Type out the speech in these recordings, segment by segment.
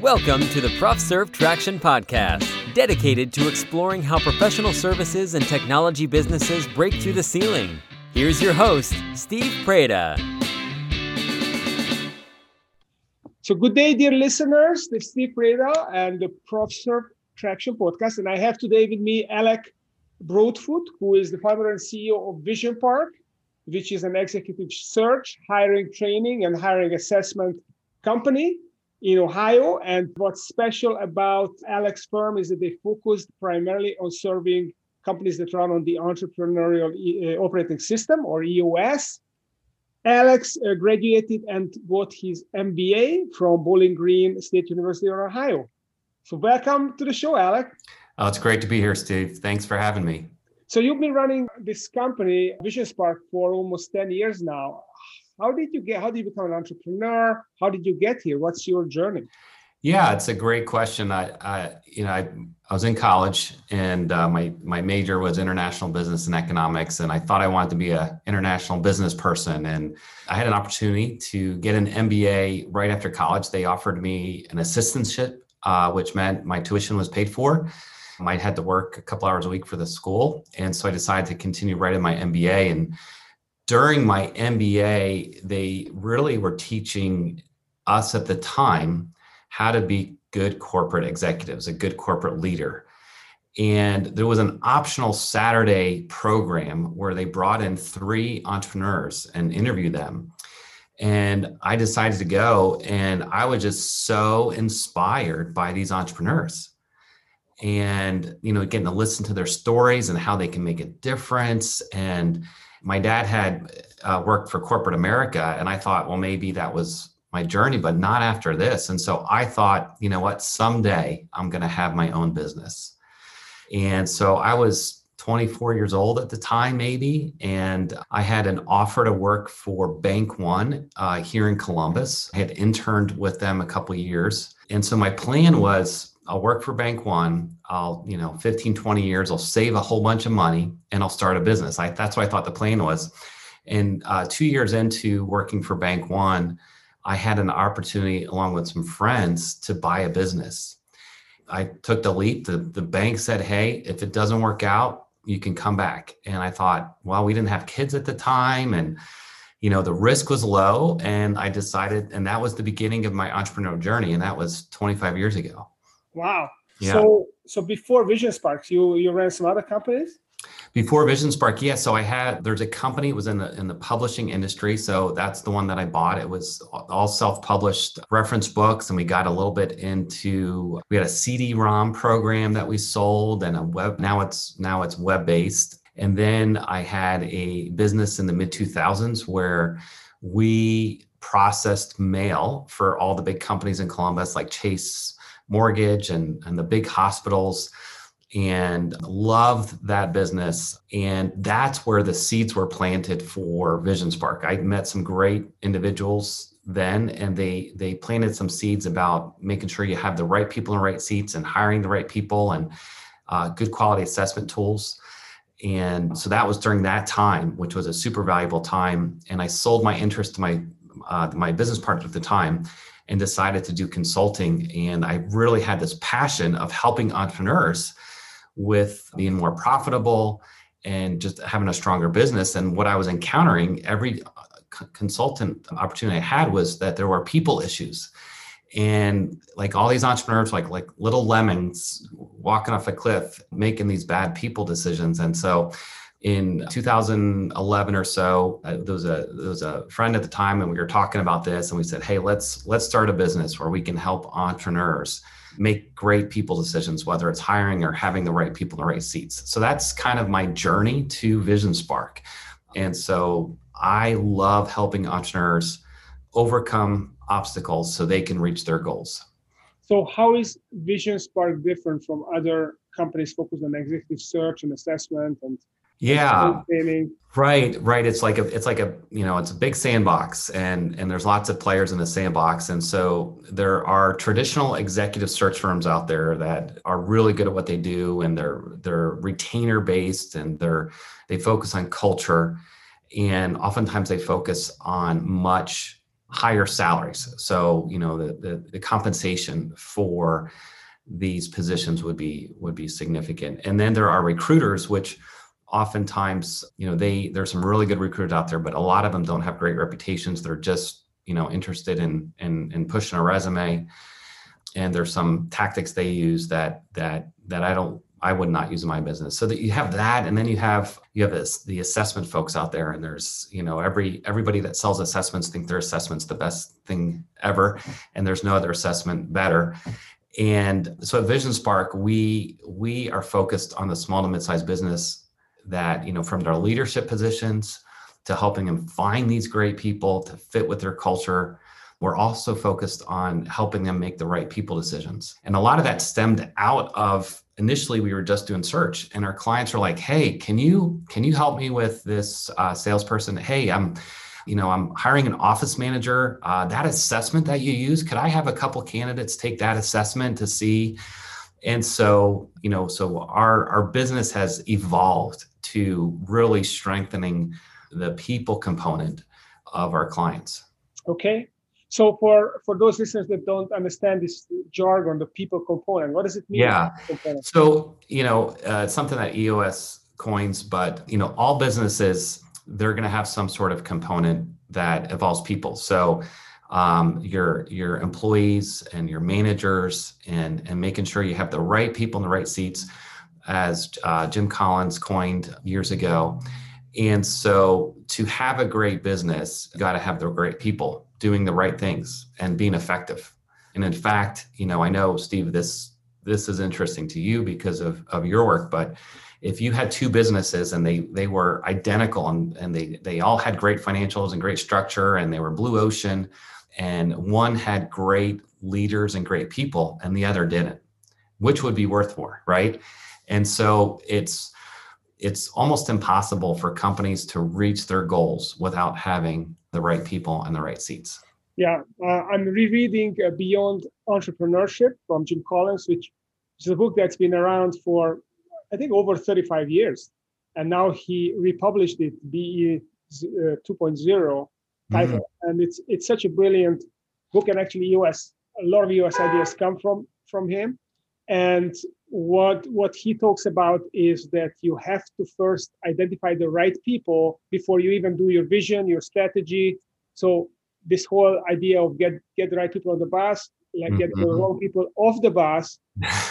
Welcome to the ProfServe Traction Podcast, dedicated to exploring how professional services and technology businesses break through the ceiling. Here's your host, Steve Preda. So, good day, dear listeners. This is Steve Preda and the ProfServe Traction Podcast. And I have today with me Alec Broadfoot, who is the founder and CEO of Vision Spark, which is an executive search, hiring, training, and hiring assessment company in Ohio. And what's special about Alec's firm is that they focused primarily on serving companies that run on the entrepreneurial uh, operating system or EOS. Alex uh, graduated and got his MBA from Bowling Green State University in Ohio. So, welcome to the show, Alex. Oh, it's great to be here, Steve. Thanks for having me. So you've been running this company, Vision Spark, for almost 10 years now. How did you get, how did you become an entrepreneur? How did you get here? What's your journey? Yeah, it's a great question. I, I you know, I, I was in college and uh, my, my major was international business and economics. And I thought I wanted to be an international business person. And I had an opportunity to get an MBA right after college. They offered me an assistantship, uh, which meant my tuition was paid for. I had to work a couple hours a week for the school. And so I decided to continue writing my MBA. And during my MBA, they really were teaching us at the time how to be good corporate executives, a good corporate leader. And there was an optional Saturday program where they brought in three entrepreneurs and interviewed them. And I decided to go, and I was just so inspired by these entrepreneurs and you know getting to listen to their stories and how they can make a difference and my dad had uh, worked for corporate america and i thought well maybe that was my journey but not after this. And so i thought you know what? Someday i'm going to have my own business. And so i was 24 years old at the time maybe and i had an offer to work for bank one uh, here in columbus. I had interned with them a couple years. And so my plan was I'll work for Bank One. I'll, you know, 15, 20 years, I'll save a whole bunch of money and I'll start a business. I, that's what I thought the plan was. And uh, two years into working for Bank One, I had an opportunity, along with some friends, to buy a business. I took the leap. The, the bank said, hey, if it doesn't work out, you can come back. And I thought, well, we didn't have kids at the time. And, you know, the risk was low. And I decided, and that was the beginning of my entrepreneurial journey. And that was 25 years ago. Wow. Yeah. So so before Vision Sparks, you you ran some other companies? Before Vision Spark, yeah. So I had there's a company it was in the in the publishing industry. So that's the one that I bought. It was all self-published reference books, and we got a little bit into we had a CD-ROM program that we sold and a web now it's now it's web-based. And then I had a business in the mid 2000s where we processed mail for all the big companies in Columbus like Chase mortgage and, and the big hospitals and loved that business. And that's where the seeds were planted for Vision Spark. I met some great individuals then and they they planted some seeds about making sure you have the right people in the right seats and hiring the right people and uh, good quality assessment tools and so that was during that time which was a super valuable time and i sold my interest to my uh, my business partner at the time and decided to do consulting. And I really had this passion of helping entrepreneurs with being more profitable and just having a stronger business. And what I was encountering every uh, consultant opportunity I had was that there were people issues. And like all these entrepreneurs, like like little lemmings walking off a cliff, making these bad people decisions. And so in 2011 or so uh, there was a there was a friend at the time and we were talking about this and we said hey let's let's start a business where we can help entrepreneurs make great people decisions whether it's hiring or having the right people in the right seats. So that's kind of my journey to vision spark. And so i love helping entrepreneurs overcome obstacles so they can reach their goals. So how is vision spark different from other companies focused on executive search and assessment and yeah. right right. It's like a it's like a you know it's a big sandbox and and there's lots of players in the sandbox. And so there are traditional executive search firms out there that are really good at what they do and they're they're retainer based and they're they focus on culture. And oftentimes they focus on much higher salaries. So, you know, the, the, the compensation for these positions would be would be significant. And then there are recruiters, which oftentimes, you know, they there's some really good recruiters out there, but a lot of them don't have great reputations. They're just, you know, interested in in, in pushing a resume. And there's some tactics they use that that that I don't I would not use in my business. So that you have that, and then you have you have this, the assessment folks out there, and there's you know every everybody that sells assessments think their assessment's the best thing ever, and there's no other assessment better. And so at Vision Spark, we we are focused on the small to mid-sized business that you know from their leadership positions to helping them find these great people to fit with their culture we're also focused on helping them make the right people decisions. And a lot of that stemmed out of initially we were just doing search and our clients were like, "Hey, can you can you help me with this uh, salesperson? Hey, I'm you know i'm hiring an office manager uh, that assessment that you use could i have a couple candidates take that assessment to see and so you know so our our business has evolved to really strengthening the people component of our clients okay so for for those listeners that don't understand this jargon, the people component, what does it mean? Yeah. So you know, uh, it's something that EOS coins, but you know, all businesses they're going to have some sort of component that involves people. So um, your your employees and your managers and and making sure you have the right people in the right seats, as uh, Jim Collins coined years ago. And so to have a great business, you got to have the great people doing the right things and being effective. And in fact, you know, I know Steve, this this is interesting to you because of, of your work, but if you had two businesses and they they were identical and, and they they all had great financials and great structure and they were blue ocean and one had great leaders and great people and the other didn't, which would be worth more, right? And so it's it's almost impossible for companies to reach their goals without having the right people and the right seats. Yeah, uh, I'm rereading uh, Beyond Entrepreneurship from Jim Collins, which is a book that's been around for, I think, over 35 years. And now he republished it, BE uh, 2.0 title. Mm-hmm. And it's it's such a brilliant book. And actually, EOS, a lot of EOS ideas come from from him. And what what he talks about is that you have to first identify the right people before you even do your vision your strategy so this whole idea of get get the right people on the bus like get mm-hmm. the wrong people off the bus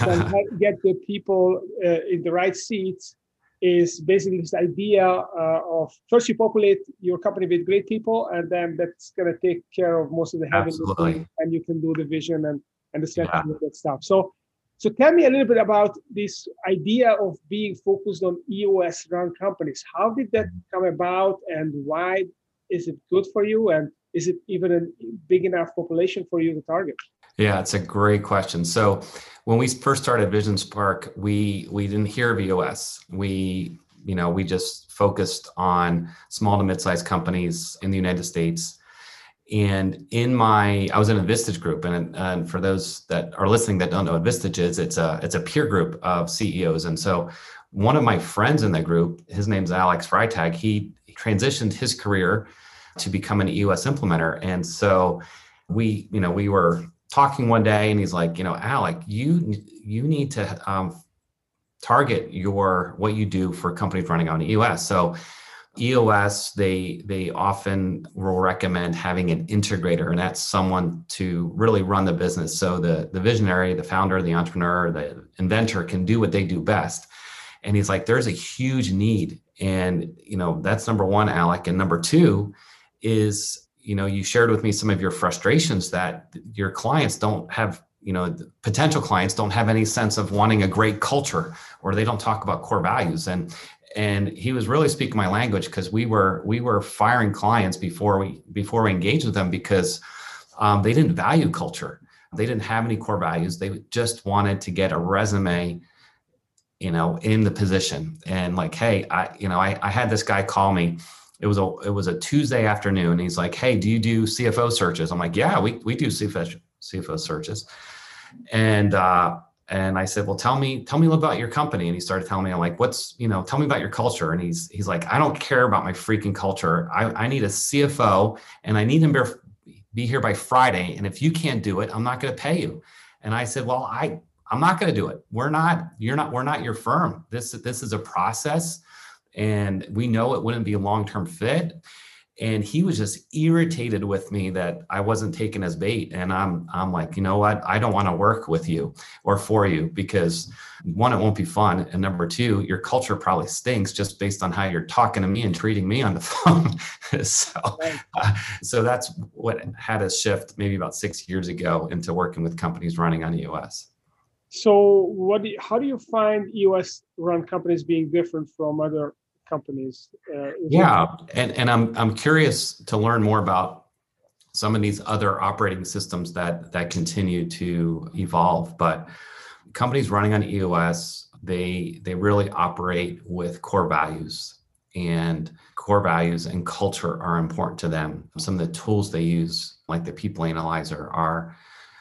and get the people uh, in the right seats is basically this idea uh, of first you populate your company with great people and then that's going to take care of most of the heavy lifting and you can do the vision and and the strategy yeah. that stuff so so tell me a little bit about this idea of being focused on EOS run companies. How did that come about and why is it good for you? And is it even a big enough population for you to target? Yeah, it's a great question. So when we first started Vision Spark, we we didn't hear of EOS. We you know we just focused on small to mid-sized companies in the United States and in my, I was in a Vistage group, and, and for those that are listening that don't know what Vistage is, it's a it's a peer group of CEOs. And so, one of my friends in the group, his name's Alex Freitag. He transitioned his career to become an EOS implementer, and so we, you know, we were talking one day, and he's like, you know, Alec, you you need to um, target your what you do for companies running on EOS. So EOS, they they often will recommend having an integrator, and that's someone to really run the business. So the the visionary, the founder, the entrepreneur, the inventor can do what they do best. And he's like, there's a huge need, and you know that's number one, Alec. And number two is you know you shared with me some of your frustrations that your clients don't have you know potential clients don't have any sense of wanting a great culture or they don't talk about core values and and he was really speaking my language because we were we were firing clients before we before we engaged with them because um, they didn't value culture. They didn't have any core values. They just wanted to get a resume you know in the position. And like hey i you know i, I had this guy call me. It was a it was a tuesday afternoon. He's like hey do you do cfo searches? I'm like yeah we, we do cfo cfo searches. And uh and I said, well, tell me, tell me about your company. And he started telling me, I'm like, what's, you know, tell me about your culture. And he's, he's like, I don't care about my freaking culture. I, I need a CFO and I need him, be here by Friday. And if you can't do it, I'm not going to pay you. And I said, well, I, I'm not going to do it. We're not, you're not, we're not your firm. This, this is a process and we know it wouldn't be a long-term fit and he was just irritated with me that I wasn't taken as bait. And I'm I'm like, you know what? I don't want to work with you or for you because one, it won't be fun, and number two, your culture probably stinks just based on how you're talking to me and treating me on the phone. so, uh, so that's what had us shift maybe about six years ago into working with companies running on EOS. So, what? Do you, how do you find EOS run companies being different from other companies. Uh, yeah, and and I'm I'm curious to learn more about some of these other operating systems that that continue to evolve. But companies running on EOS, they they really operate with core values and core values and culture are important to them. Some of the tools they use, like the people analyzer, are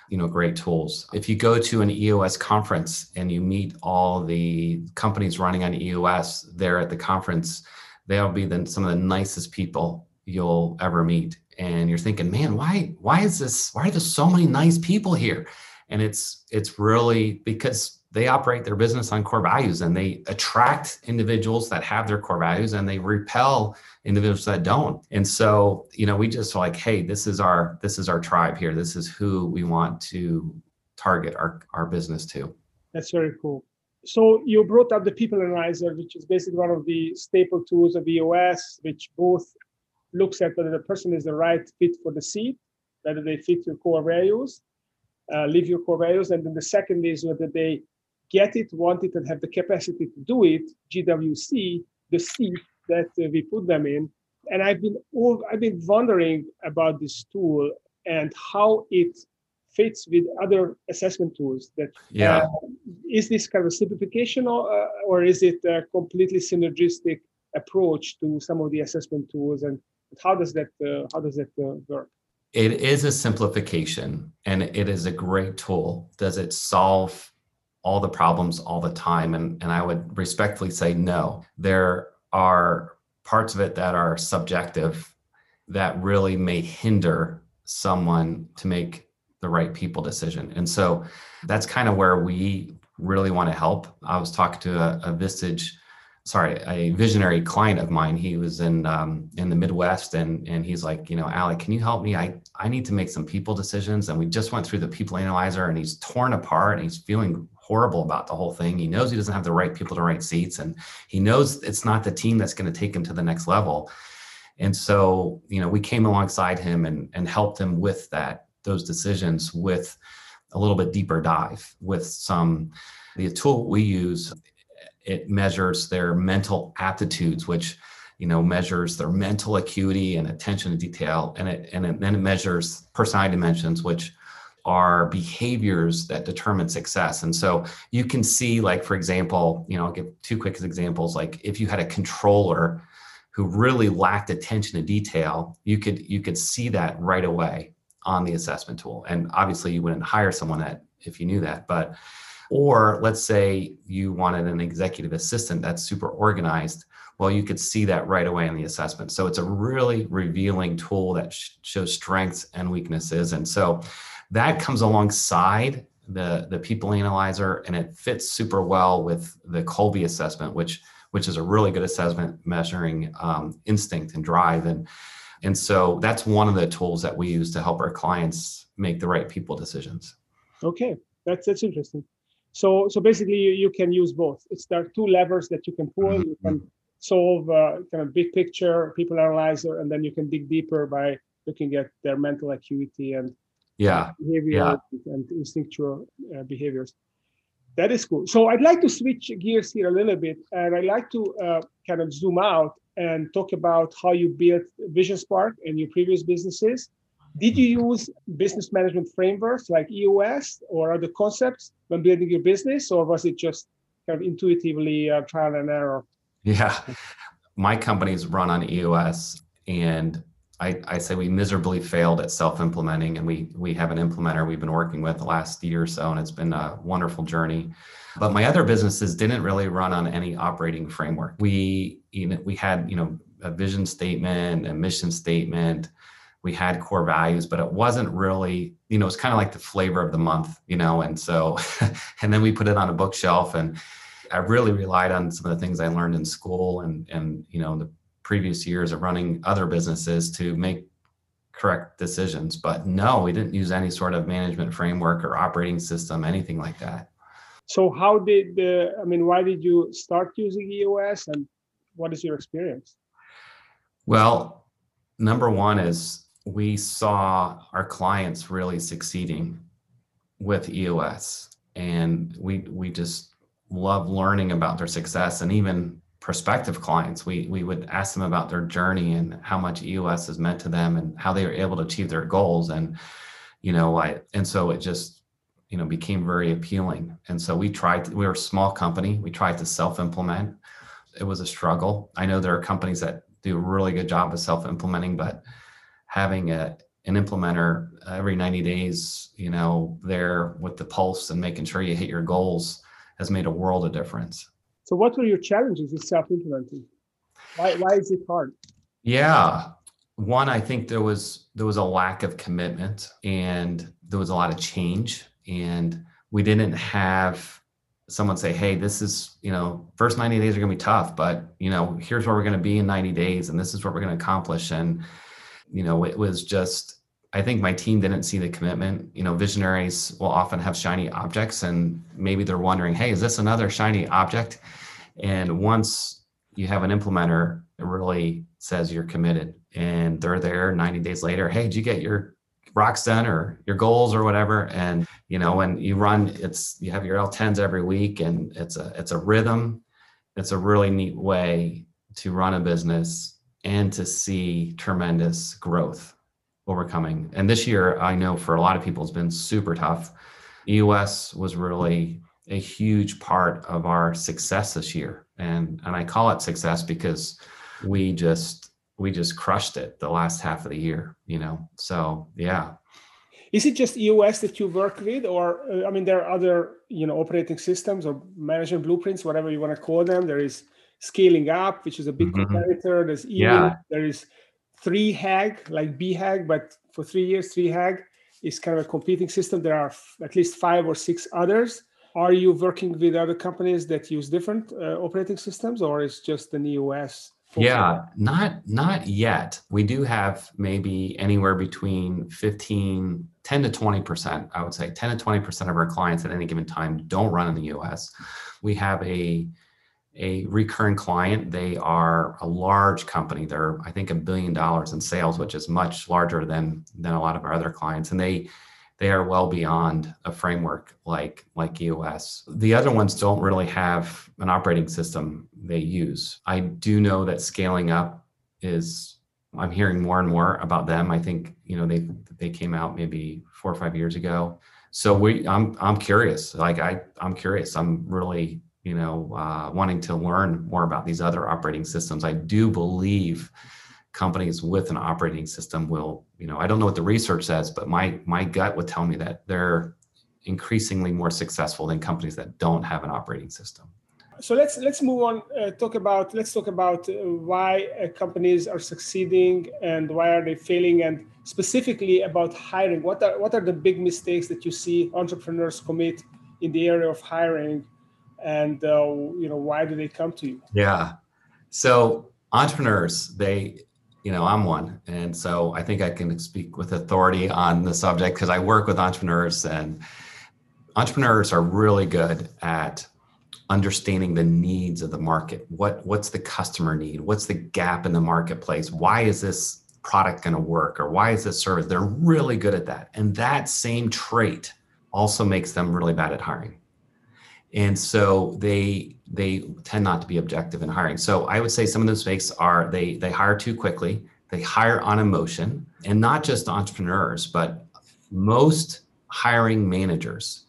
you know great tools. If you go to an eos conference and you meet all the companies running on eos there at the conference they'll be the, some of the nicest people you'll ever meet. And you're thinking man why why is this why are there so many nice people here? And it's it's really because they operate their business on core values and they attract individuals that have their core values and they repel individuals that don't. And so you know we just like hey this is our this is our tribe here. This is who we want to target our our business to. That's very cool. So you brought up the people analyzer which is basically one of the staple tools of eos which both looks at whether the person is the right fit for the seat whether they fit your core values uh, live your core values and then the second is whether they get it, want it, and have the capacity to do it, GWC, the seat that uh, we put them in. And I've been I've been wondering about this tool and how it fits with other assessment tools. That yeah, uh, is this kind of simplification, or, uh, or is it a completely synergistic approach to some of the assessment tools? And how does that uh, how does that uh, work? It is a simplification, and it is a great tool. Does it solve all the problems all the time. And, and I would respectfully say no. There are parts of it that are subjective that really may hinder someone to make the right people decision. And so that's kind of where we really want to help. I was talking to a, a sorry, a visionary client of mine. He was in um, in the Midwest, and and he's like, you know, Alec, can you help me? I I need to make some people decisions. And we just went through the people analyzer, and he's torn apart, and he's feeling horrible about the whole thing. He knows he doesn't have the right people to right seats, and he knows it's not the team that's going to take him to the next level. And so, you know, we came alongside him and and helped him with that those decisions with a little bit deeper dive with some the tool we use it measures their mental aptitudes which you know measures their mental acuity and attention to detail and it and then it measures personality dimensions which are behaviors that determine success. And so you can see, like, for example, you know, I'll give two quick examples. Like if you had a controller who really lacked attention to detail, you could you could see that right away on the assessment tool. And obviously you wouldn't hire someone that if you knew that, but or let's say you wanted an executive assistant that's super organized. Well, you could see that right away in the assessment. So it's a really revealing tool that sh- shows strengths and weaknesses. And so that comes alongside the the people analyzer and it fits super well with the Kolbe assessment which which is a really good assessment measuring um, instinct and drive. And and so that's one of the tools that we use to help our clients make the right people decisions. Okay. That's that's interesting. So so basically you, you can use both. It's there are two levers that you can pull. Mm-hmm. you can solve uh, kind of big picture people analyzer and then you can dig deeper by looking at their mental acuity and yeah. behavior yeah. and instinctual uh, behaviors. That is cool. So i'd like to switch gears here a little bit and i'd like to uh, kind of zoom out and talk about how you built vision spark in your previous businesses. Did you use business management frameworks like eos or other concepts when building your business or was it just kind of intuitively uh, trial and error? Yeah. My company's run on eos and I, I say we miserably failed at self-implementing and we we have an implementer we've been working with the last year or so and it's been a wonderful journey. But my other businesses didn't really run on any operating framework. We you know we had you know a vision statement a mission statement. We had core values, but it wasn't really, you know, it's kind of like the flavor of the month, you know, and so, and then we put it on a bookshelf and I really relied on some of the things I learned in school and, and, you know, the previous years of running other businesses to make correct decisions. But no, we didn't use any sort of management framework or operating system, anything like that. So how did the, I mean, why did you start using EOS and what is your experience? Well, number one is we saw our clients really succeeding with EOS and we we just love learning about their success and even prospective clients. We we would ask them about their journey and how much EOS has meant to them and how they were able to achieve their goals. And you know I and so it just you know became very appealing. And so we tried to, we were a small company. We tried to self implement it was a struggle. I know there are companies that do a really good job of self implementing but having a an implementer every 90 days, you know, there with the pulse and making sure you hit your goals has made a world of difference. So what were your challenges with self-implementing? Why, why is it hard? Yeah. One, I think there was there was a lack of commitment and there was a lot of change. And we didn't have someone say, hey, this is, you know, first 90 days are gonna be tough, but you know, here's where we're gonna be in 90 days and this is what we're gonna accomplish. And you know, it was just, I think my team didn't see the commitment. You know, visionaries will often have shiny objects and maybe they're wondering, hey, is this another shiny object? And once you have an implementer, it really says you're committed and they're there 90 days later. Hey, did you get your rocks done or your goals or whatever? And you know, when you run, it's you have your L10s every week and it's a it's a rhythm. It's a really neat way to run a business and to see tremendous growth overcoming. And this year, I know for a lot of people, it's been super tough. EOS was really a huge part of our success this year. And, and I call it success because we just we just crushed it the last half of the year, you know. So yeah. Is it just EOS that you work with, or uh, I mean, there are other you know operating systems or management blueprints, whatever you want to call them. There is scaling up, which is a big mm-hmm. competitor. There's even yeah. there is 3HAG, like BHAG, but for three years, 3HAG is kind of a competing system. There are f- at least five or six others. Are you working with other companies that use different uh, operating systems, or is just the EOS? Yeah, not not yet. We do have maybe anywhere between 15, 10 to 20 percent. I would say 10 to 20 percent of our clients at any given time don't run in the EOS We have a a recurring client. They are a large company. They're, I think, a billion dollars in sales, which is much larger than than a lot of our other clients. And they they are well beyond a framework like like EOS. The other ones don't really have an operating system they use. I do know that scaling up is I'm hearing more and more about them. I think you know they they came out maybe four or five years ago. So we I'm I'm curious. Like I I'm curious. I'm really you know, uh, wanting to learn more about these other operating systems. I do believe companies with an operating system will, you know, I don't know what the research says, but my my gut would tell me that they're increasingly more successful than companies that don't have an operating system. So let's let's move on. Uh, talk about let's talk about uh, why uh, companies are succeeding and why are they failing, and specifically about hiring. What are what are the big mistakes that you see entrepreneurs commit in the area of hiring? And uh, you know why do they come to you? Yeah. So entrepreneurs they you know i'm one and so i think i can speak with authority on the subject because i work with entrepreneurs and entrepreneurs are really good at understanding the needs of the market. What what's the customer need? What's the gap in the marketplace? Why is this product going to work or why is this service? They're really good at that and that same trait also makes them really bad at hiring and so they they tend not to be objective in hiring. So i would say some of the mistakes are they they hire too quickly they hire on emotion and not just entrepreneurs but most hiring managers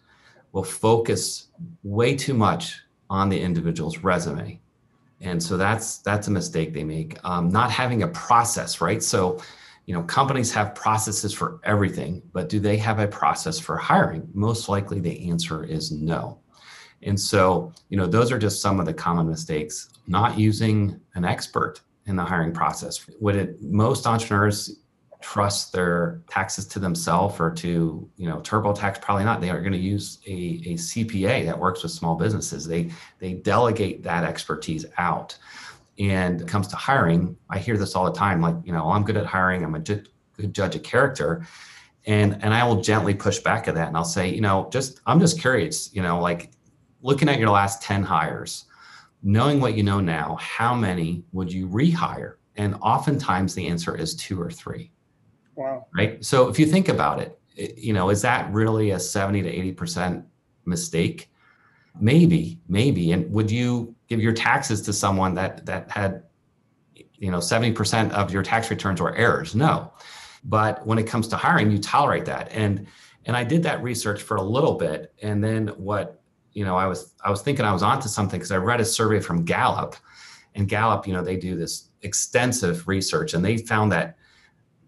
will focus way too much on the individual's resume. And so that's that's a mistake they make um, not having a process right? So you know companies have processes for everything but do they have a process for hiring? Most likely the answer is no and so, you know, those are just some of the common mistakes. Not using an expert in the hiring process. What it most entrepreneurs trust their taxes to themselves or to you know TurboTax? Probably not. They are going to use a, a cpa that works with small businesses. They they delegate that expertise out. And it comes to hiring i hear this all the time like you know oh, i'm good at hiring. I'm a good judge of character. And and i will gently push back at that and i'll say you know just i'm just curious you know like looking at your last 10 hires knowing what you know now how many would you rehire and oftentimes the answer is two or three Wow. Right. So if you think about it, you know, is that really a 70 to 80% mistake? Maybe, maybe. And would you give your taxes to someone that that had, you know, 70% of your tax returns were errors? No. But when it comes to hiring, you tolerate that. And and I did that research for a little bit. And then what, you know, I was I was thinking I was onto something because I read a survey from Gallup. And Gallup, you know, they do this extensive research and they found that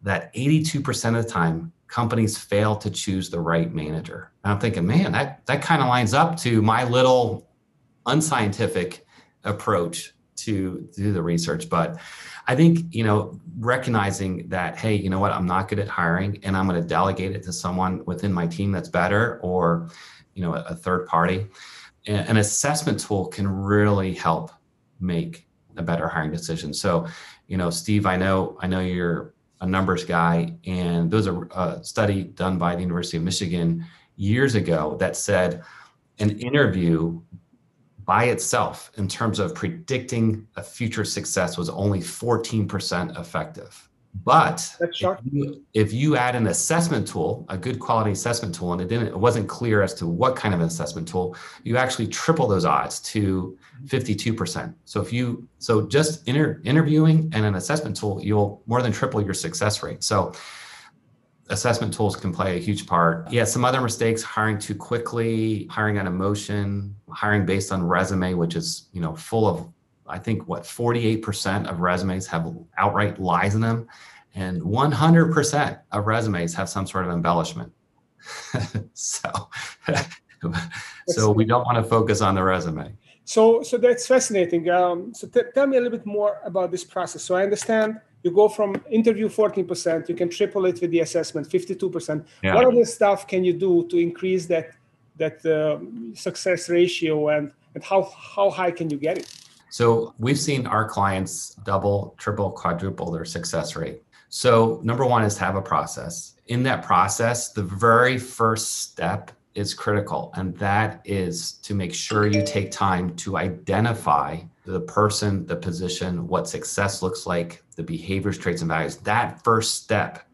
that 82% of the time companies fail to choose the right manager. And I'm thinking, man, that that kind of lines up to my little unscientific approach to do the research. But I think, you know, recognizing that, hey, you know what, I'm not good at hiring and I'm going to delegate it to someone within my team that's better or, you know, a, a third party. An assessment tool can really help make a better hiring decision. So, you know, Steve, I know, I know you're a numbers guy, and there was a, a study done by the University of Michigan years ago that said an interview by itself in terms of predicting a future success was only 14% effective. But if you, if you, add an assessment tool, a good quality assessment tool, and it didn't, it wasn't clear as to what kind of an assessment tool, you actually triple those odds to mm-hmm. 52%. So if you, so just inter, interviewing and an assessment tool, you'll more than triple your success rate. So assessment tools can play a huge part. Yeah, some other mistakes: hiring too quickly, hiring on emotion, hiring based on resume, which is you know full of I think what 48% of resumes have outright lies in them, and 100% of resumes have some sort of embellishment. so, so we don't want to focus on the resume. So, so that's fascinating. Um, so, t- tell me a little bit more about this process. So, I understand you go from interview 14%, you can triple it with the assessment 52%. Yeah. What other stuff can you do to increase that that uh, success ratio, and and how how high can you get it? So we've seen our clients double, triple, quadruple their success rate. So number one is to have a process. In that process, the very first step is critical, and that is to make sure you take time to identify the person, the position, what success looks like, the behaviors, traits, and values. That first step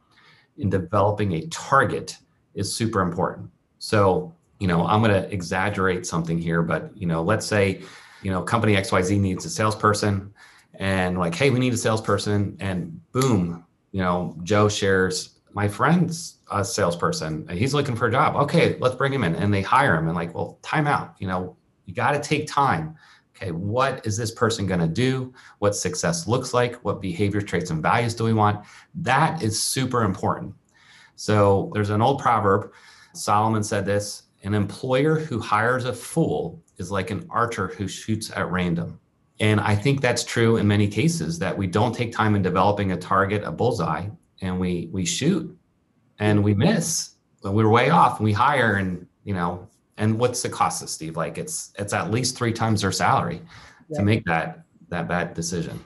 in developing a target is super important. So, you know, I'm going to exaggerate something here, but, you know, let's say you know, company XYZ needs a salesperson and like, hey, we need a salesperson. And boom, you know, Joe shares my friend's a salesperson. He's looking for a job. Okay, let's bring him in. And they hire him and like, well, time out. You know, you got to take time. Okay, what is this person going to do? What success looks like? What behavior traits and values do we want? That is super important. So there's an old proverb. Solomon said this an employer who hires a fool is like an archer who shoots at random. And I think that's true in many cases that we don't take time in developing a target, a bullseye, and we we shoot and we miss. And we're way off and we hire and you know, and what's the cost of Steve? Like it's it's at least three times their salary yeah. to make that that bad decision.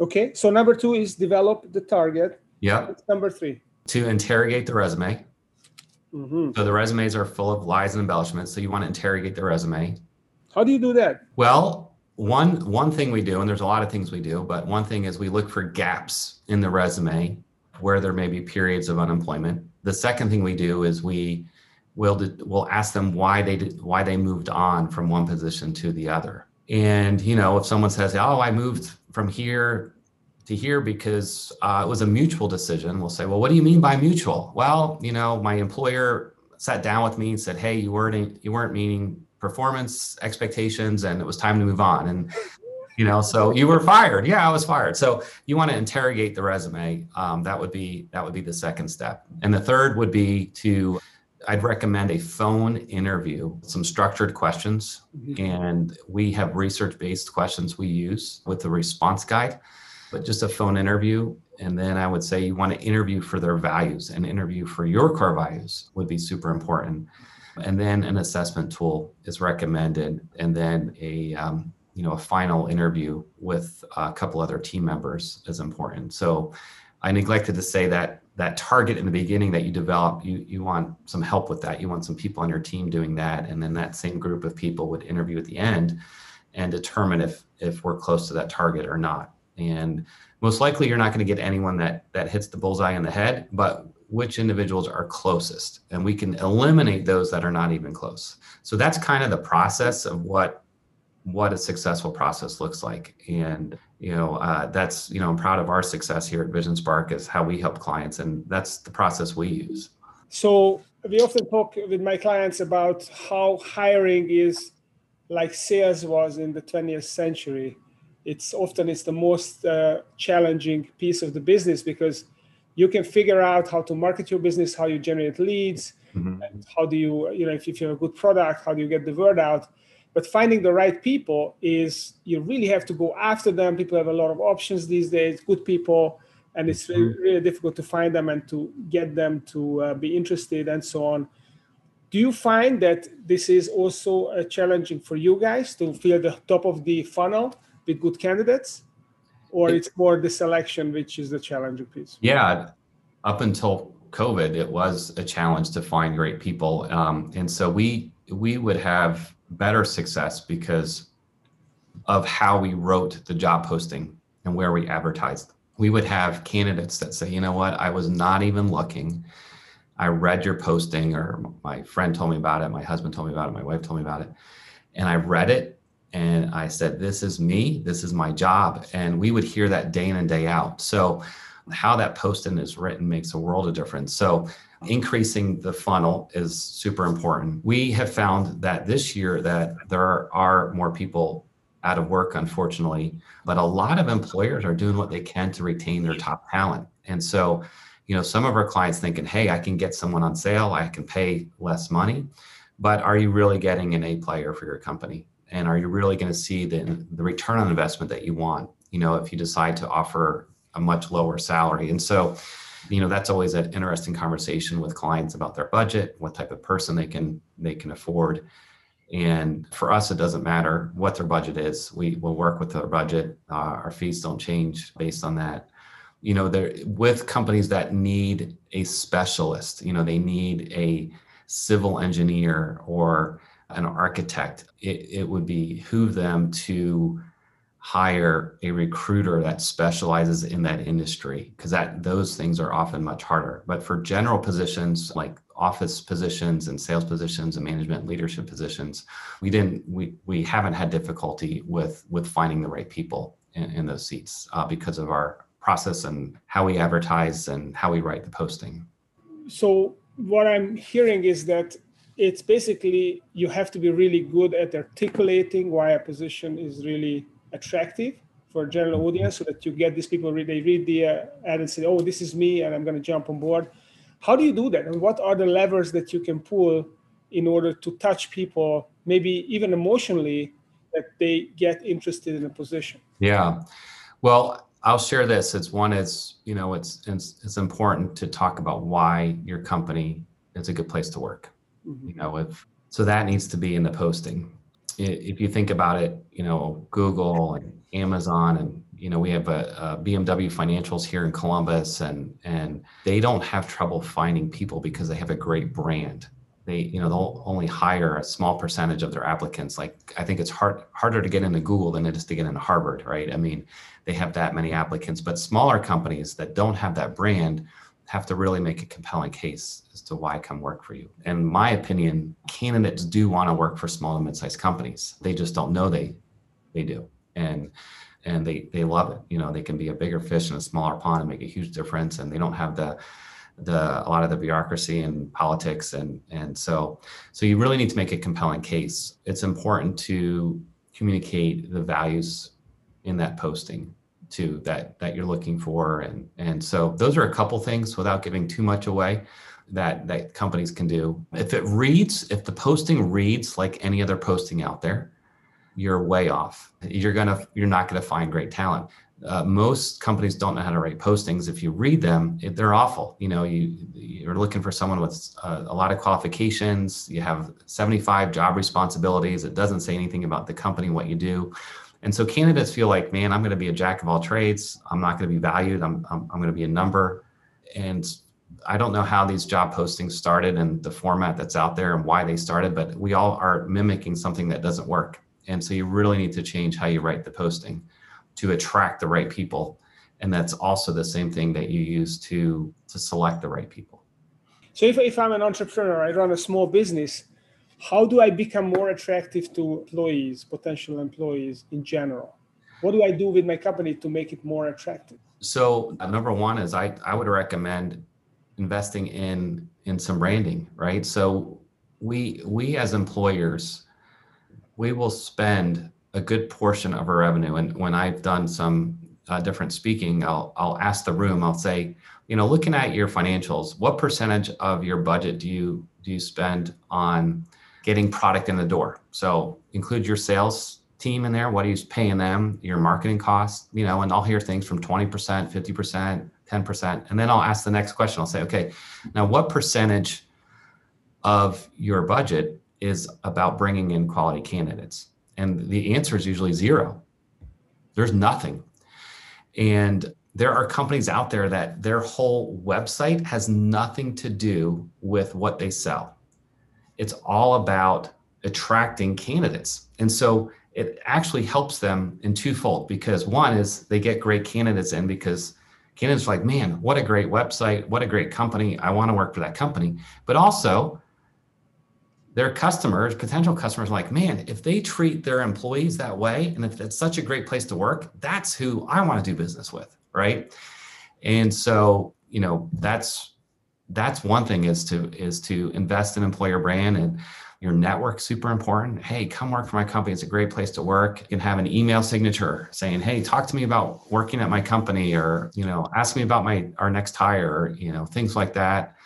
Okay. So number two is develop the target. Yeah. Number three. To interrogate the resume. Mm-hmm. So the resumes are full of lies and embellishments. So you want to interrogate the resume. How do you do that? Well, one one thing we do, and there's a lot of things we do, but one thing is we look for gaps in the resume where there may be periods of unemployment. The second thing we do is we will we'll ask them why they did, why they moved on from one position to the other. And you know, if someone says, "Oh, I moved from here to here because uh, it was a mutual decision," we'll say, "Well, what do you mean by mutual?" Well, you know, my employer sat down with me and said, "Hey, you weren't you weren't meeting performance expectations and it was time to move on. And you know so you were fired. Yeah i was fired. So you want to interrogate the resume. Um, that would be that would be the second step. And the third would be to i'd recommend a phone interview some structured questions. Mm-hmm. and we have research based questions we use with the response guide. But just a phone interview and then I would say you want to interview for their values and interview for your core values would be super important. And then an assessment tool is recommended, and then a um, you know a final interview with a couple other team members is important. So I neglected to say that that target in the beginning that you develop, you you want some help with that. You want some people on your team doing that, and then that same group of people would interview at the end and determine if if we're close to that target or not. And most likely you're not going to get anyone that that hits the bullseye in the head, but which individuals are closest? And we can eliminate those that are not even close. So that's kind of the process of what what a successful process looks like. And you know uh, that's you know i'm proud of our success here at vision spark is how we help clients and that's the process we use. So we often talk with my clients about how hiring is like sales was in the 20th century it's often it's the most uh, challenging piece of the business because you can figure out how to market your business how you generate leads mm-hmm. and how do you you know if, if you have a good product how do you get the word out but finding the right people is you really have to go after them people have a lot of options these days good people and it's really, mm-hmm. really difficult to find them and to get them to uh, be interested and so on do you find that this is also uh, challenging for you guys to feel the top of the funnel with good candidates or it's more the selection which is the challenging piece? Yeah up until covid it was a challenge to find great people. Um, and so we we would have better success because of how we wrote the job posting and where we advertised. We would have candidates that say you know what? I was not even looking. I read your posting or my friend told me about it. My husband told me about it. My wife told me about it. And i read it and I said, This is me, this is my job. And we would hear that day in and day out. So, how that post posting is written makes a world of difference. So, increasing the funnel is super important. We have found that this year that there are more people out of work unfortunately, but a lot of employers are doing what they can to retain their top talent. And so, you know, some of our clients thinking, "Hey, I can get someone on sale, I can pay less money." But are you really getting an A player for your company? And are you really going to see the, the return on investment that you want you know if you decide to offer a much lower salary? And so you know that's always an interesting conversation with clients about their budget what type of person they can they can afford. And for us it doesn't matter what their budget is. We will work with their budget. Uh, our fees don't change based on that. You know they're with companies that need a specialist you know they need a civil engineer or an architect, it, it would behoove them to hire a recruiter that specializes in that industry because that those things are often much harder. But for general positions like office positions and sales positions and management leadership positions we didn't we we haven't had difficulty with with finding the right people in, in those seats uh, because of our process and how we advertise and how we write the posting. So what i'm hearing is that it's basically you have to be really good at articulating why a position is really attractive for a general audience so that you get these people read they read the uh, ad and say oh this is me and i'm going to jump on board. How do you do that? And what are the levers that you can pull in order to touch people maybe even emotionally that they get interested in a position? Yeah. Well i'll share this. It's one it's you know it's it's, it's important to talk about why your company is a good place to work mm-hmm. you know if so that needs to be in the posting. If you think about it you know google and amazon and you know we have a, a, bmw financials here in columbus and and they don't have trouble finding people because they have a great brand. They you know they'll only hire a small percentage of their applicants. Like i think it's hard harder to get into google than it is to get into harvard right? I mean they have that many applicants but smaller companies that don't have that brand have to really make a compelling case as to why come work for you. In my opinion, candidates do want to work for small and mid-sized companies. They just don't know they they do. And and they they love it. You know, they can be a bigger fish in a smaller pond and make a huge difference and they don't have the the a lot of the bureaucracy and politics and and so so you really need to make a compelling case. It's important to communicate the values in that posting too that that you're looking for and and so those are a couple things without giving too much away that that companies can do if it reads if the posting reads like any other posting out there you're way off you're gonna you're not gonna find great talent uh, most companies don't know how to write postings. If you read them, it, they're awful. You know, you you're looking for someone with uh, a lot of qualifications. You have 75 job responsibilities. It doesn't say anything about the company, what you do. And so candidates feel like, man, I'm going to be a jack of all trades. I'm not going to be valued. I'm, I'm, I'm going to be a number. And I don't know how these job postings started and the format that's out there and why they started, but we all are mimicking something that doesn't work. And so you really need to change how you write the posting to attract the right people. And that's also the same thing that you use to to select the right people. So if, if I'm an entrepreneur, I run a small business, how do I become more attractive to employees, potential employees in general? What do I do with my company to make it more attractive? So uh, number one is I, I would recommend investing in in some branding, right? So we we as employers, we will spend a good portion of our revenue. And when I've done some uh, different speaking, I'll I'll ask the room. I'll say, you know, looking at your financials, what percentage of your budget do you do you spend on getting product in the door? So include your sales team in there. What are you paying them? Your marketing costs, you know, and I'll hear things from twenty percent, fifty percent, ten percent, and then I'll ask the next question. I'll say, okay, now what percentage of your budget is about bringing in quality candidates? And the answer is usually zero. There's nothing. And there are companies out there that their whole website has nothing to do with what they sell. It's all about attracting candidates. And so it actually helps them in twofold because one is they get great candidates in because candidates like, man, what a great website, what a great company. I want to work for that company. But also, their customers, potential customers, like, man, if they treat their employees that way, and if it's such a great place to work, that's who I want to do business with, right? And so, you know, that's that's one thing is to is to invest in employer brand and your network super important. Hey, come work for my company. It's a great place to work. You can have an email signature saying, "Hey, talk to me about working at my company," or you know, ask me about my our next hire, you know, things like that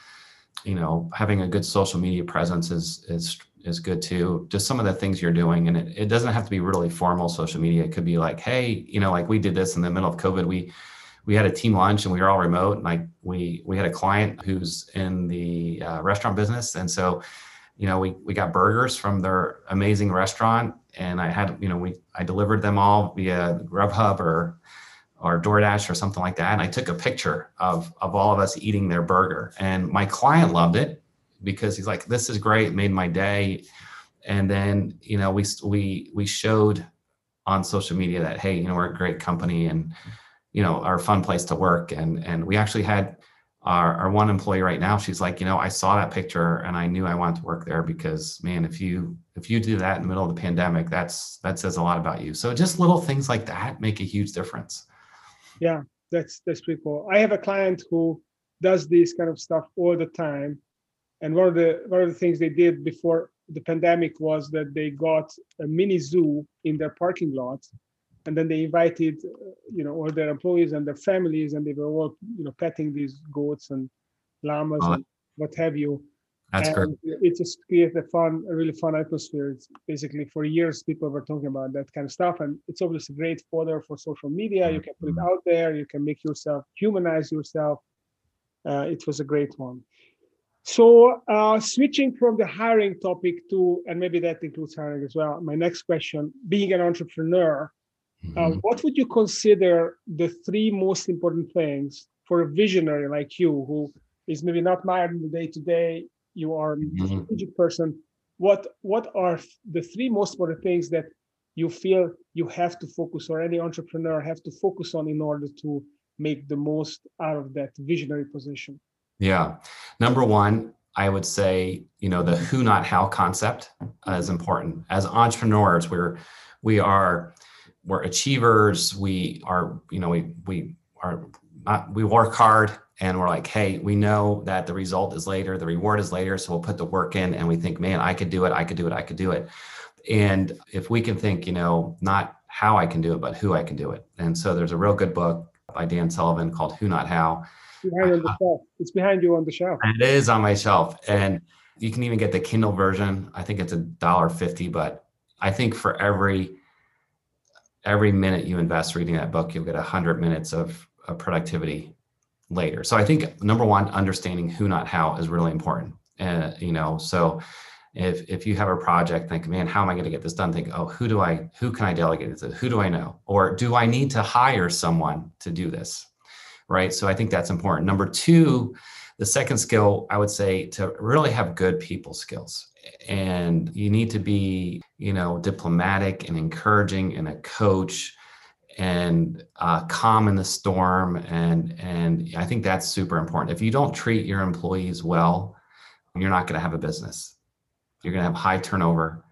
you know having a good social media presence is is is good too just some of the things you're doing and it, it doesn't have to be really formal social media it could be like hey you know like we did this in the middle of covid we we had a team lunch and we were all remote and like we we had a client who's in the uh, restaurant business and so you know we we got burgers from their amazing restaurant and i had you know we i delivered them all via grubhub or or DoorDash or something like that. And I took a picture of, of all of us eating their burger. And my client loved it because he's like, this is great, made my day. And then, you know, we, we, we showed on social media that, hey, you know, we're a great company and, you know, our fun place to work. And, and we actually had our, our one employee right now, she's like, you know, I saw that picture and I knew I wanted to work there because man, if you, if you do that in the middle of the pandemic, that's, that says a lot about you. So just little things like that make a huge difference yeah that's that's pretty cool i have a client who does this kind of stuff all the time and one of the one of the things they did before the pandemic was that they got a mini zoo in their parking lot and then they invited uh, you know all their employees and their families and they were all you know petting these goats and llamas oh, and what have you that's and great. It just creates a fun, a really fun atmosphere. It's basically for years people were talking about that kind of stuff, and it's obviously great fodder for social media. You can put it mm-hmm. out there. You can make yourself humanize yourself. Uh, it was a great one. So uh, switching from the hiring topic to, and maybe that includes hiring as well. My next question: Being an entrepreneur, mm-hmm. uh, what would you consider the three most important things for a visionary like you, who is maybe not mired in the day to day you are a mm-hmm. strategic person what what are the three most important things that you feel you have to focus or any entrepreneur have to focus on in order to make the most out of that visionary position yeah number one i would say you know the who not how concept uh, is important as entrepreneurs we're we are we're achievers we are you know we we are not we work hard and we're like, hey, we know that the result is later, the reward is later, so we'll put the work in, and we think, man, I could do it, I could do it, I could do it. And if we can think, you know, not how I can do it, but who I can do it. And so there's a real good book by Dan Sullivan called Who Not How. Behind on the uh, shelf. It's behind you on the shelf. It is on my shelf. And you can even get the Kindle version. I think it's a dollar fifty, but I think for every every minute you invest reading that book, you'll get 100 minutes of, of productivity later. So I think number one, understanding who, not how, is really important. And you know, so if if you have a project, think, man, how am I going to get this done? Think, oh, who do I, who can I delegate it to? Who do I know? Or do I need to hire someone to do this? Right. So I think that's important. Number two, the second skill I would say to really have good people skills. And you need to be, you know, diplomatic and encouraging and a coach and uh, calm in the storm. And and i think that's super important. If you don't treat your employees well you're not going to have a business. You're going to have high turnover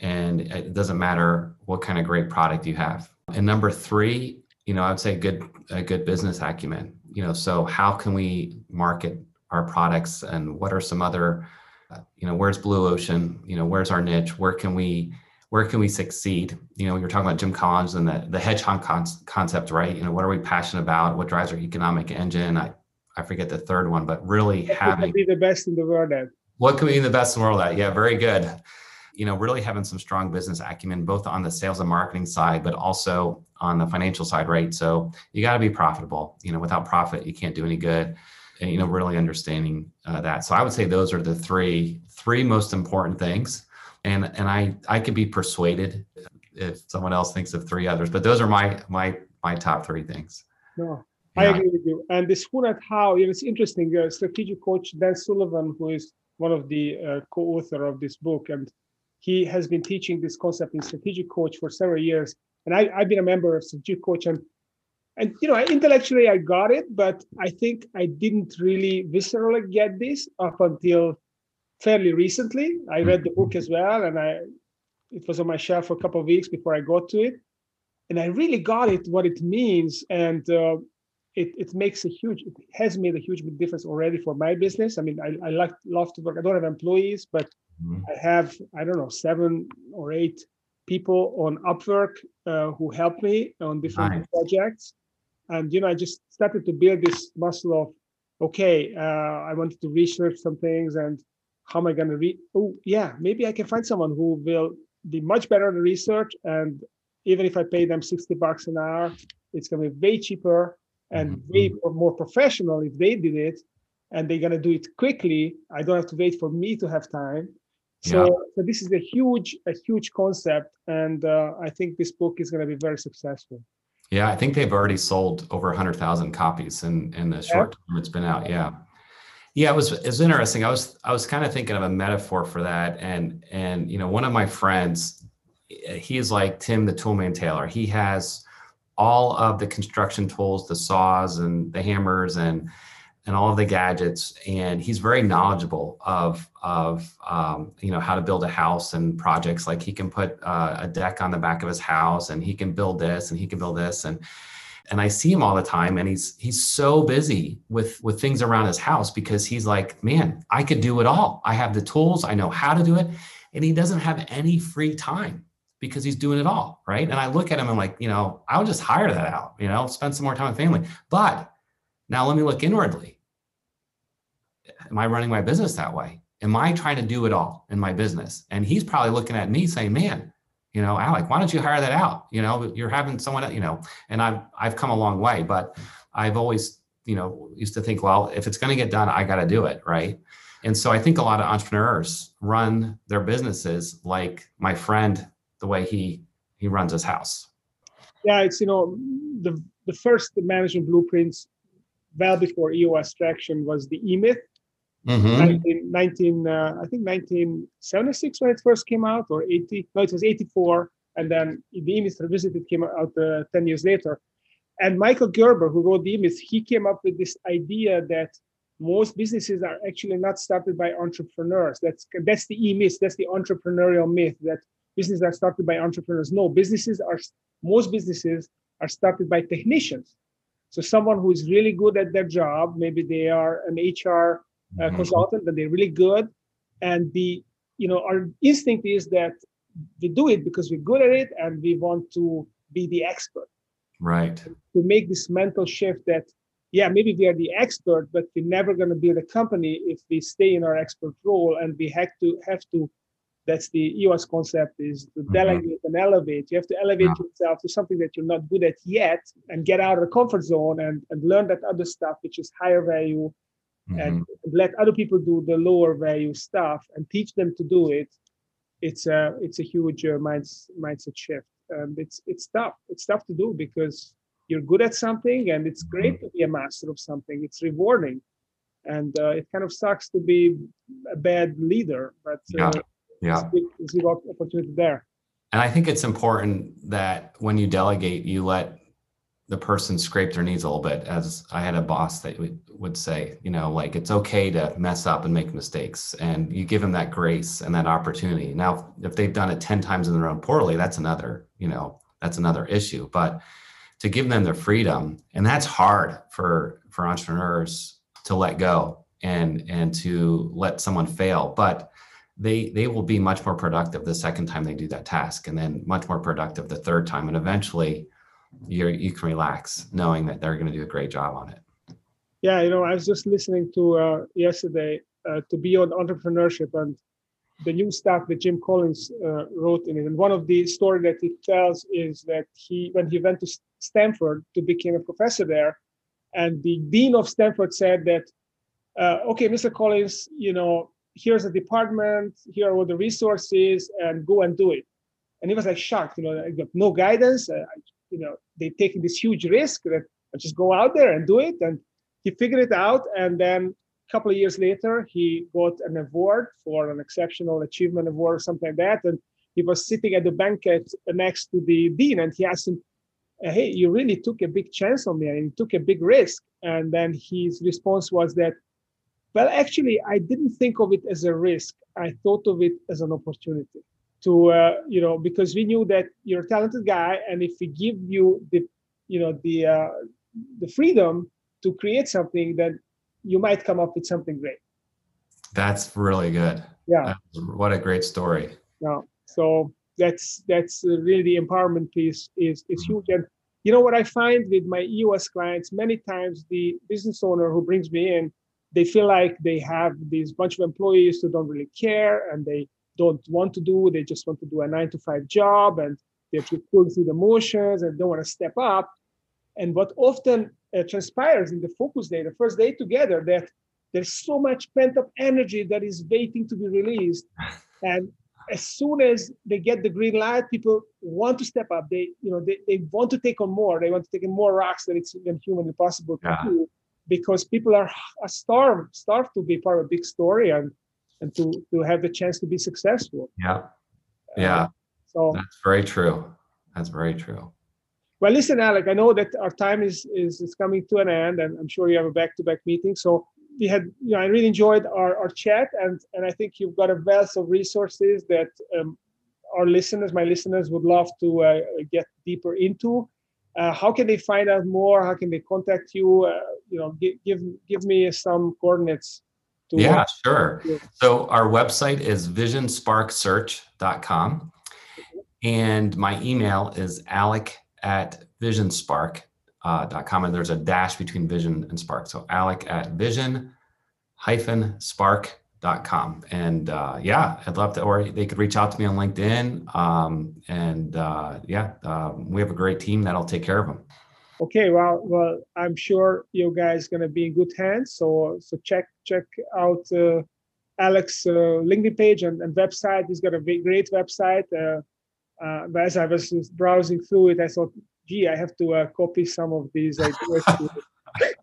and it doesn't matter what kind of great product you have. And number three you know i would say good a good business acumen. You know so how can we market our products and what are some other you know where's blue ocean you know where's our niche where can we where can we succeed? You know, you're talking about Jim Collins and the, the hedgehog con- concept, right? You know, what are we passionate about? What drives our economic engine? I, I forget the third one, but really what having be the best in the world at. What can we be the best in the world at? Yeah, very good. You know, really having some strong business acumen, both on the sales and marketing side, but also on the financial side, right? So you got to be profitable. You know, without profit, you can't do any good. You know, really understanding uh, that. So I would say those are the three three most important things and and I I could be persuaded if someone else thinks of three others, but those are my my my top three things. No, yeah. I agree with you. And this who not how, you know, it's interesting. Uh, strategic coach Dan Sullivan, who is one of the uh, co-author of this book, and he has been teaching this concept in strategic coach for several years. And I, I've been a member of strategic coach, and and you know, intellectually I got it, but I think I didn't really viscerally get this up until fairly recently. I read the book as well, and I it was on my shelf for a couple of weeks before I got to it, and I really got it what it means, and uh, it it makes a huge it has made a huge difference already for my business. I mean, I, I like love to work. I don't have employees, but mm-hmm. I have I don't know seven or eight people on Upwork uh, who help me on different nice. projects, and you know I just started to build this muscle of okay, uh, I wanted to research some things and how am I going to read? Oh, yeah, maybe I can find someone who will be much better at research. And even if I pay them 60 bucks an hour, it's going to be way cheaper and mm-hmm. way more professional if they did it and they're going to do it quickly. I don't have to wait for me to have time. So, yeah. so this is a huge, a huge concept. And uh, I think this book is going to be very successful. Yeah, I think they've already sold over 100,000 copies in, in the short time it's been out. Yeah. Yeah, it was it's interesting. I was I was kind of thinking of a metaphor for that, and and you know one of my friends, he is like Tim the Toolman Taylor. He has all of the construction tools, the saws and the hammers and and all of the gadgets, and he's very knowledgeable of of um, you know how to build a house and projects. Like he can put uh, a deck on the back of his house, and he can build this, and he can build this, and and I see him all the time and he's he's so busy with with things around his house because he's like, man, I could do it all. I have the tools, I know how to do it, and he doesn't have any free time because he's doing it all, right? And I look at him and like, you know, I'll just hire that out, you know, spend some more time with family. But now let me look inwardly. Am I running my business that way? Am I trying to do it all in my business? And he's probably looking at me saying, man, you know alec why don't you hire that out you know you're having someone you know and i've i've come a long way but i've always you know used to think well if it's going to get done i got to do it right and so i think a lot of entrepreneurs run their businesses like my friend the way he he runs his house yeah it's you know the the first management blueprints well before eos traction was the e-myth Mm-hmm. 19, 19 uh, I think 1976 when it first came out, or 80. No, it was 84, and then the E-Myth Revisited came out uh, 10 years later. And Michael Gerber, who wrote the E-Myth, he came up with this idea that most businesses are actually not started by entrepreneurs. That's that's the E-Myth. That's the entrepreneurial myth that businesses are started by entrepreneurs. No, businesses are most businesses are started by technicians. So someone who is really good at their job, maybe they are an HR uh, mm-hmm. consultant that they're really good. And the you know our instinct is that we do it because we're good at it and we want to be the expert. Right. To make this mental shift that yeah maybe we are the expert but we're never going to build a company if we stay in our expert role and we have to have to that's the EOS concept is to mm-hmm. delegate and elevate. You have to elevate yourself to something that you're not good at yet and get out of the comfort zone and, and learn that other stuff, which is higher value, mm-hmm. and let other people do the lower value stuff and teach them to do it. It's a it's a huge uh, mindset shift, and it's it's tough. It's tough to do because you're good at something, and it's great mm-hmm. to be a master of something. It's rewarding, and uh, it kind of sucks to be a bad leader, but. Uh, yeah yeah. See what opportunity there. And i think it's important that when you delegate you let the person scrape their knees a little bit as i had a boss that would say you know like it's okay to mess up and make mistakes and you give them that grace and that opportunity. Now if they've done it 10 times in their own poorly that's another you know that's another issue. But to give them the freedom and that's hard for for entrepreneurs to let go and and to let someone fail. But they they will be much more productive the second time they do that task and then much more productive the third time and eventually you you can relax knowing that they're going to do a great job on it. Yeah you know i was just listening to uh, yesterday uh, to on entrepreneurship and the new stuff that jim collins uh, wrote in it and one of the story that he tells is that he when he went to stanford to become a professor there and the dean of stanford said that uh, okay mr collins you know here's a department, here are all the resources, and go and do it. And he was like shocked, you know, I got no guidance. Uh, you know, they taking this huge risk that I just go out there and do it. And he figured it out. And then a couple of years later, he got an award for an exceptional achievement award or something like that. And he was sitting at the banquet next to the dean, and he asked him, "Hey, you really took a big chance on me, and you took a big risk." And then his response was that well, actually, I didn't think of it as a risk. I thought of it as an opportunity to, uh, you know, because we knew that you're a talented guy, and if we give you the, you know, the uh, the freedom to create something, then you might come up with something great. That's really good. Yeah. what a great story. Yeah. So that's that's really the empowerment piece is is mm-hmm. huge. And you know what I find with my EOS clients, many times the business owner who brings me in they feel like they have this bunch of employees who don't really care and they don't want to do they just want to do a nine to five job and they have to pull through the motions and don't want to step up. And what often uh, transpires in the focus day the first day together that there's so much pent up energy that is waiting to be released. And as soon as they get the green light people want to step up. They you know they, they want to take on more. They want to take on more rocks than it's even humanly possible to yeah. do because people are, are starved, starved to be part of a big story and and to to have the chance to be successful. Yeah, yeah. Uh, so that's very true. That's very true. Well, listen, Alec. I know that our time is is, is coming to an end, and I'm sure you have a back-to-back meeting. So we had, you know, I really enjoyed our, our chat, and and I think you've got a wealth of resources that um, our listeners, my listeners, would love to uh, get deeper into uh, how can they find out more? How can they contact you? Uh, you know give, give give me some coordinates yeah sure. so our website is visionsparksearch.com and my email is alec at visionspark.com uh, and there's a dash between vision and spark. So alec at vision hyphen spark com. And uh, yeah i'd love to or they could reach out to me on linkedin. Um, and uh, yeah um, we have a great team that'll take care of them okay well well i'm sure you guys going to be in good hands. So so check check out uh, alex uh, linkedin page and, and, website. He's got a great website. Uh, uh, but as i was browsing through it i thought gee i have to copy some of these ideas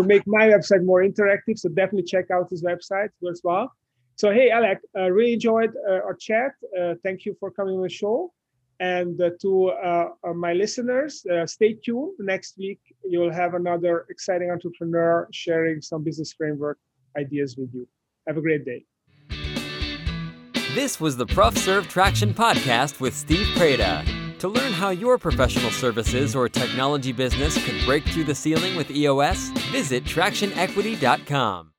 to make my website more interactive. So definitely check out his website as well. So hey, Alec, uh, really enjoyed uh, our chat. Uh, thank you for coming on the show. And uh, to uh, uh, my listeners, stay tuned. Next week, you'll have another exciting entrepreneur sharing some business framework ideas with you. Have a great day. This was the Prof Serve Traction Podcast with Steve Preda. To learn how your professional services or technology business could break through the ceiling with EOS, visit tractionequity.com.